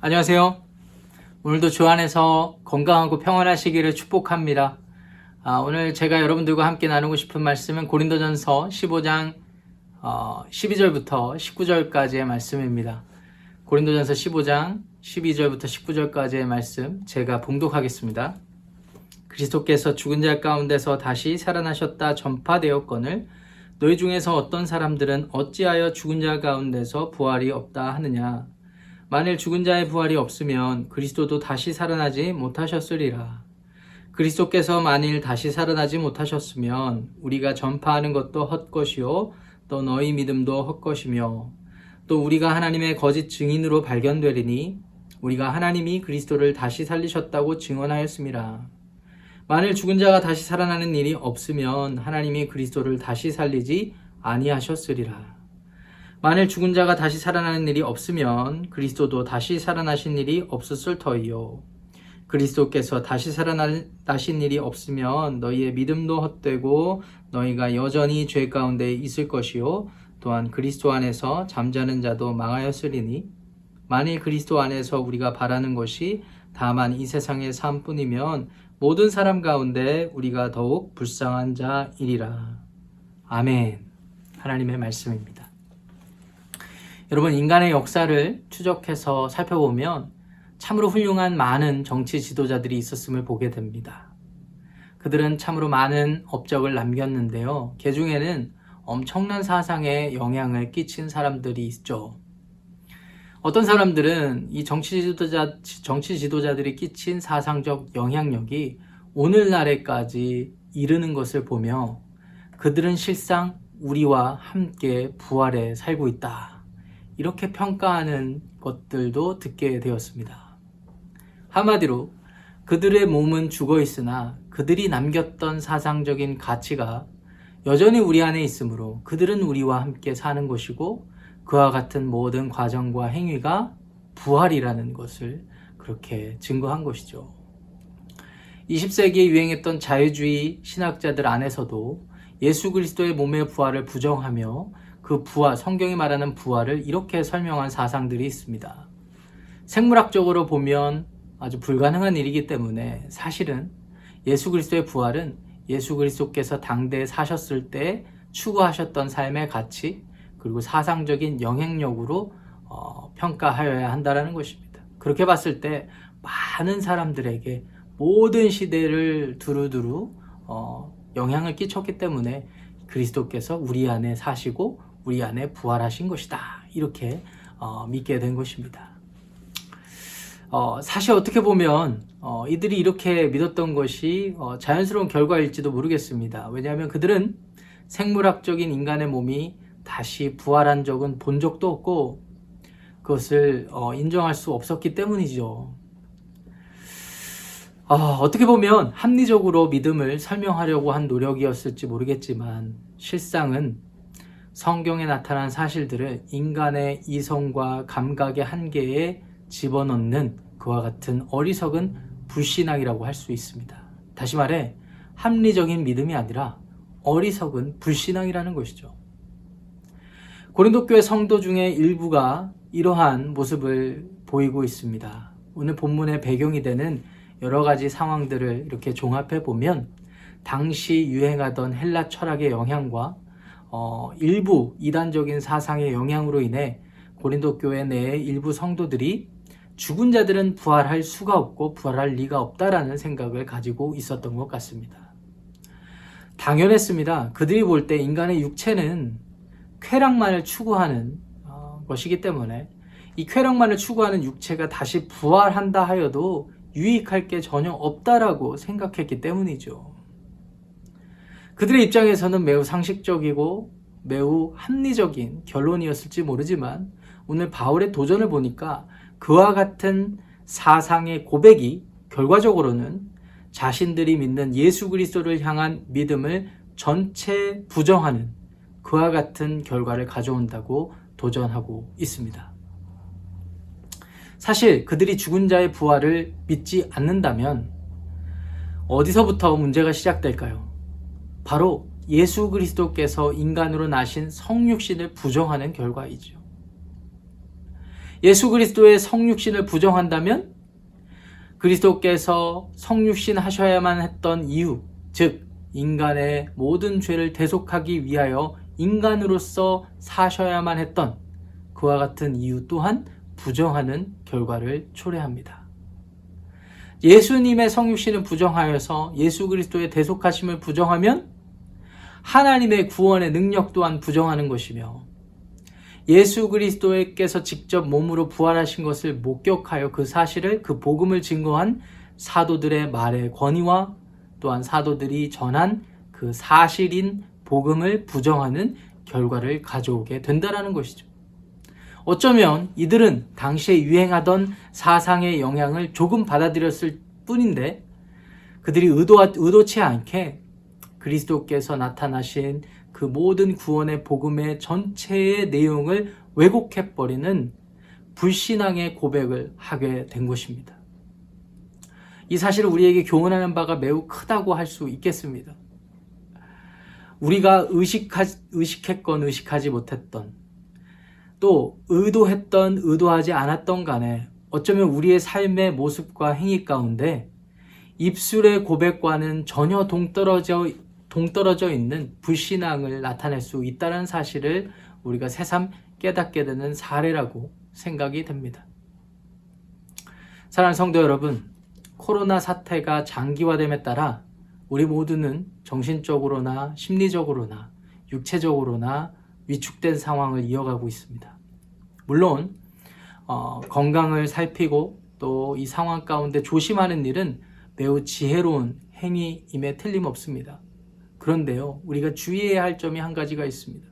안녕하세요. 오늘도 주 안에서 건강하고 평안하시기를 축복합니다. 아, 오늘 제가 여러분들과 함께 나누고 싶은 말씀은 고린도전서 15장 어, 12절부터 19절까지의 말씀입니다. 고린도전서 15장 12절부터 19절까지의 말씀 제가 봉독하겠습니다. 그리스도께서 죽은 자 가운데서 다시 살아나셨다 전파되었거늘 너희 중에서 어떤 사람들은 어찌하여 죽은 자 가운데서 부활이 없다 하느냐 만일 죽은 자의 부활이 없으면 그리스도도 다시 살아나지 못하셨으리라 그리스도께서 만일 다시 살아나지 못하셨으면 우리가 전파하는 것도 헛것이요 또 너희 믿음도 헛것이며 또 우리가 하나님의 거짓 증인으로 발견되리니 우리가 하나님이 그리스도를 다시 살리셨다고 증언하였습니다. 만일 죽은 자가 다시 살아나는 일이 없으면 하나님이 그리스도를 다시 살리지 아니하셨으리라. 만일 죽은 자가 다시 살아나는 일이 없으면 그리스도도 다시 살아나신 일이 없었을 터이요. 그리스도께서 다시 살아나신 일이 없으면 너희의 믿음도 헛되고 너희가 여전히 죄 가운데 있을 것이요. 또한 그리스도 안에서 잠자는 자도 망하였으리니 만일 그리스도 안에서 우리가 바라는 것이 다만 이 세상의 삶뿐이면 모든 사람 가운데 우리가 더욱 불쌍한 자이리라. 아멘. 하나님의 말씀입니다. 여러분, 인간의 역사를 추적해서 살펴보면 참으로 훌륭한 많은 정치 지도자들이 있었음을 보게 됩니다. 그들은 참으로 많은 업적을 남겼는데요. 그 중에는 엄청난 사상에 영향을 끼친 사람들이 있죠. 어떤 사람들은 이 정치 지도자, 정치 지도자들이 끼친 사상적 영향력이 오늘날에까지 이르는 것을 보며 그들은 실상 우리와 함께 부활에 살고 있다. 이렇게 평가하는 것들도 듣게 되었습니다. 한마디로 그들의 몸은 죽어 있으나 그들이 남겼던 사상적인 가치가 여전히 우리 안에 있으므로 그들은 우리와 함께 사는 것이고 그와 같은 모든 과정과 행위가 부활이라는 것을 그렇게 증거한 것이죠. 20세기에 유행했던 자유주의 신학자들 안에서도 예수 그리스도의 몸의 부활을 부정하며 그 부활, 성경이 말하는 부활을 이렇게 설명한 사상들이 있습니다. 생물학적으로 보면 아주 불가능한 일이기 때문에 사실은 예수 그리스도의 부활은 예수 그리스도께서 당대에 사셨을 때 추구하셨던 삶의 가치 그리고 사상적인 영향력으로 어, 평가하여야 한다는 것입니다. 그렇게 봤을 때 많은 사람들에게 모든 시대를 두루두루 어, 영향을 끼쳤기 때문에 그리스도께서 우리 안에 사시고 우리 안에 부활하신 것이다. 이렇게 어, 믿게 된 것입니다. 어, 사실 어떻게 보면 어, 이들이 이렇게 믿었던 것이 어, 자연스러운 결과일지도 모르겠습니다. 왜냐하면 그들은 생물학적인 인간의 몸이 다시 부활한 적은 본 적도 없고 그것을 어, 인정할 수 없었기 때문이죠. 어, 어떻게 보면 합리적으로 믿음을 설명하려고 한 노력이었을지 모르겠지만 실상은 성경에 나타난 사실들을 인간의 이성과 감각의 한계에 집어넣는 그와 같은 어리석은 불신앙이라고 할 수 있습니다. 다시 말해 합리적인 믿음이 아니라 어리석은 불신앙이라는 것이죠. 고린도 교회 성도 중에 일부가 이러한 모습을 보이고 있습니다. 오늘 본문의 배경이 되는 여러 가지 상황들을 이렇게 종합해 보면 당시 유행하던 헬라 철학의 영향과 어, 일부 이단적인 사상의 영향으로 인해 고린도 교회 내의 일부 성도들이 죽은 자들은 부활할 수가 없고 부활할 리가 없다라는 생각을 가지고 있었던 것 같습니다. 당연했습니다. 그들이 볼 때 인간의 육체는 쾌락만을 추구하는 어, 것이기 때문에 이 쾌락만을 추구하는 육체가 다시 부활한다 하여도 유익할 게 전혀 없다라고 생각했기 때문이죠. 그들의 입장에서는 매우 상식적이고 매우 합리적인 결론이었을지 모르지만 오늘 바울의 도전을 보니까 그와 같은 사상의 고백이 결과적으로는 자신들이 믿는 예수 그리스도를 향한 믿음을 전체 부정하는 그와 같은 결과를 가져온다고 도전하고 있습니다. 사실 그들이 죽은 자의 부활을 믿지 않는다면 어디서부터 문제가 시작될까요? 바로 예수 그리스도께서 인간으로 나신 성육신을 부정하는 결과이죠. 예수 그리스도의 성육신을 부정한다면 그리스도께서 성육신 하셔야만 했던 이유, 즉 인간의 모든 죄를 대속하기 위하여 인간으로서 사셔야만 했던 그와 같은 이유 또한 부정하는 결과를 초래합니다. 예수님의 성육신을 부정하여서 예수 그리스도의 대속하심을 부정하면 하나님의 구원의 능력 또한 부정하는 것이며 예수 그리스도께서 직접 몸으로 부활하신 것을 목격하여 그 사실을 그 복음을 증거한 사도들의 말의 권위와 또한 사도들이 전한 그 사실인 복음을 부정하는 결과를 가져오게 된다라는 것이죠. 어쩌면 이들은 당시에 유행하던 사상의 영향을 조금 받아들였을 뿐인데 그들이 의도, 의도치 않게 그리스도께서 나타나신 그 모든 구원의 복음의 전체의 내용을 왜곡해버리는 불신앙의 고백을 하게 된 것입니다. 이 사실을 우리에게 교훈하는 바가 매우 크다고 할 수 있겠습니다. 우리가 의식하, 의식했건 의식하지 못했던 또 의도했던 의도하지 않았던 간에 어쩌면 우리의 삶의 모습과 행위 가운데 입술의 고백과는 전혀 동떨어져 동떨어져 있는 불신앙을 나타낼 수 있다는 사실을 우리가 새삼 깨닫게 되는 사례라고 생각이 됩니다. 사랑하는 성도 여러분, 코로나 사태가 장기화됨에 따라 우리 모두는 정신적으로나 심리적으로나 육체적으로나 위축된 상황을 이어가고 있습니다. 물론 어, 건강을 살피고 또 이 상황 가운데 조심하는 일은 매우 지혜로운 행위임에 틀림없습니다. 그런데요, 우리가 주의해야 할 점이 한 가지가 있습니다.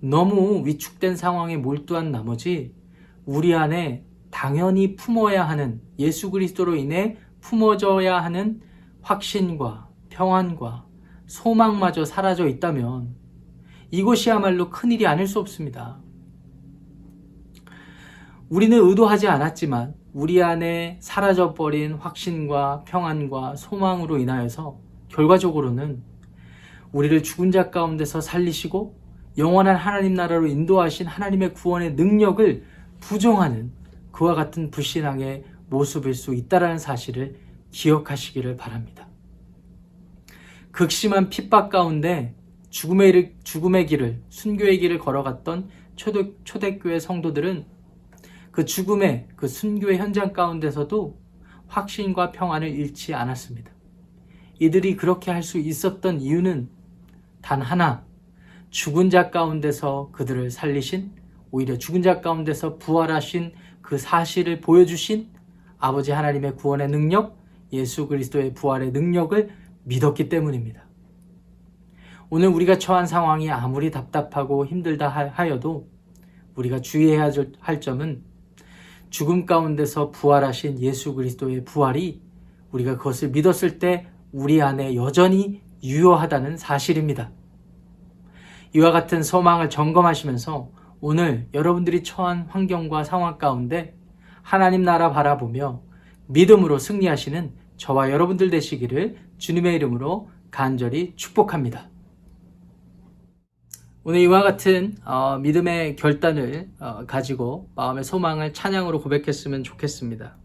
너무 위축된 상황에 몰두한 나머지 우리 안에 당연히 품어야 하는 예수 그리스도로 인해 품어져야 하는 확신과 평안과 소망마저 사라져 있다면 이것이야말로 큰일이 아닐 수 없습니다. 우리는 의도하지 않았지만 우리 안에 사라져버린 확신과 평안과 소망으로 인하여서 결과적으로는 우리를 죽은 자 가운데서 살리시고 영원한 하나님 나라로 인도하신 하나님의 구원의 능력을 부정하는 그와 같은 불신앙의 모습일 수 있다라는 사실을 기억하시기를 바랍니다. 극심한 핍박 가운데 죽음의, 죽음의 길을, 순교의 길을 걸어갔던 초대, 초대교회 성도들은 그 죽음의 그 순교의 현장 가운데서도 확신과 평안을 잃지 않았습니다. 이들이 그렇게 할 수 있었던 이유는 단 하나, 죽은 자 가운데서 그들을 살리신, 오히려 죽은 자 가운데서 부활하신 그 사실을 보여주신 아버지 하나님의 구원의 능력, 예수 그리스도의 부활의 능력을 믿었기 때문입니다. 오늘 우리가 처한 상황이 아무리 답답하고 힘들다 하여도 우리가 주의해야 할 점은 죽음 가운데서 부활하신 예수 그리스도의 부활이 우리가 그것을 믿었을 때 우리 안에 여전히 유효하다는 사실입니다. 이와 같은 소망을 점검하시면서 오늘 여러분들이 처한 환경과 상황 가운데 하나님 나라 바라보며 믿음으로 승리하시는 저와 여러분들 되시기를 주님의 이름으로 간절히 축복합니다. 오늘 이와 같은 어, 믿음의 결단을 어, 가지고 마음의 소망을 찬양으로 고백했으면 좋겠습니다.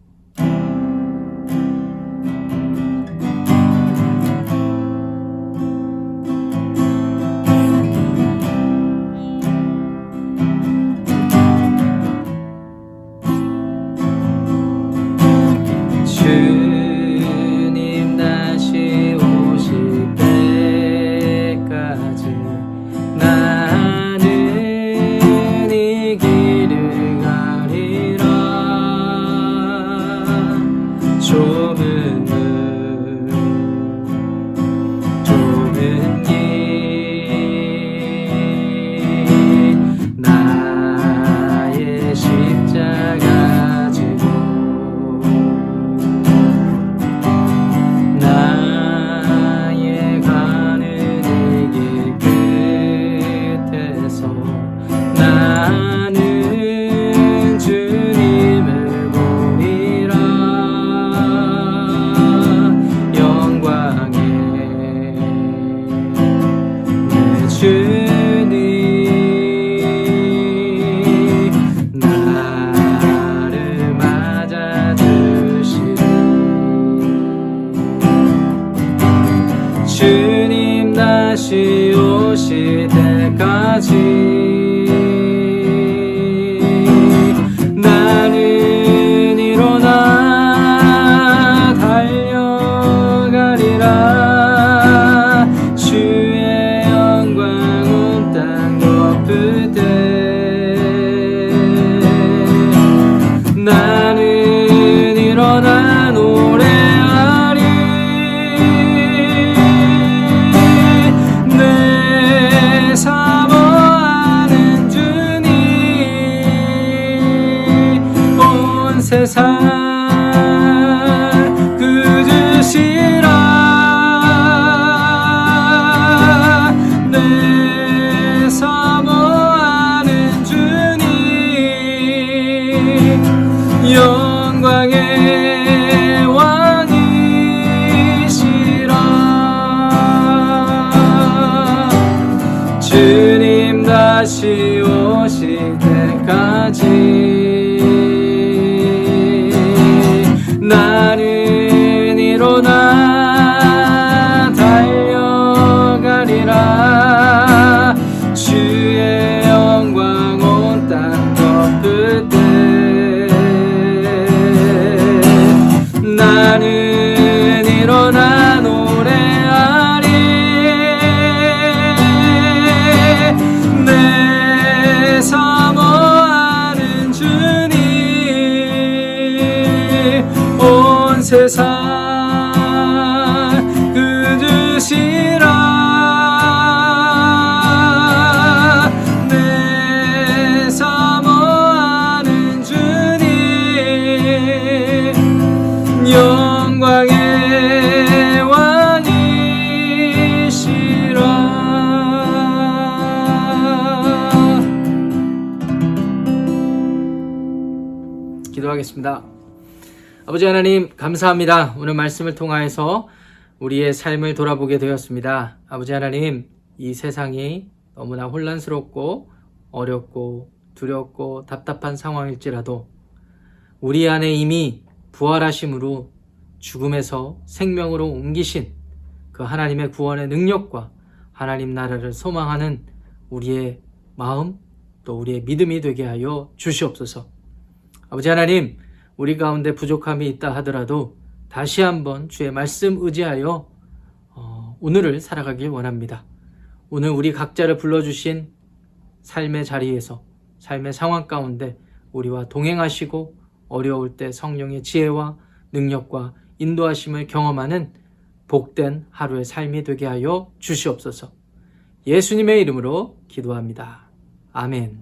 주님 다시 오실 때까지 영광의 왕이시라 기도하겠습니다. 아버지 하나님 감사합니다. 오늘 말씀을 통하여서 우리의 삶을 돌아보게 되었습니다. 아버지 하나님 이 세상이 너무나 혼란스럽고 어렵고 두렵고 답답한 상황일지라도 우리 안에 이미 부활하심으로 죽음에서 생명으로 옮기신 그 하나님의 구원의 능력과 하나님 나라를 소망하는 우리의 마음 또 우리의 믿음이 되게 하여 주시옵소서. 아버지 하나님, 우리 가운데 부족함이 있다 하더라도 다시 한번 주의 말씀 의지하여 어, 오늘을 살아가길 원합니다. 오늘 우리 각자를 불러주신 삶의 자리에서 삶의 상황 가운데 우리와 동행하시고 어려울 때 성령의 지혜와 능력과 인도하심을 경험하는 복된 하루의 삶이 되게 하여 주시옵소서. 예수님의 이름으로 기도합니다. 아멘.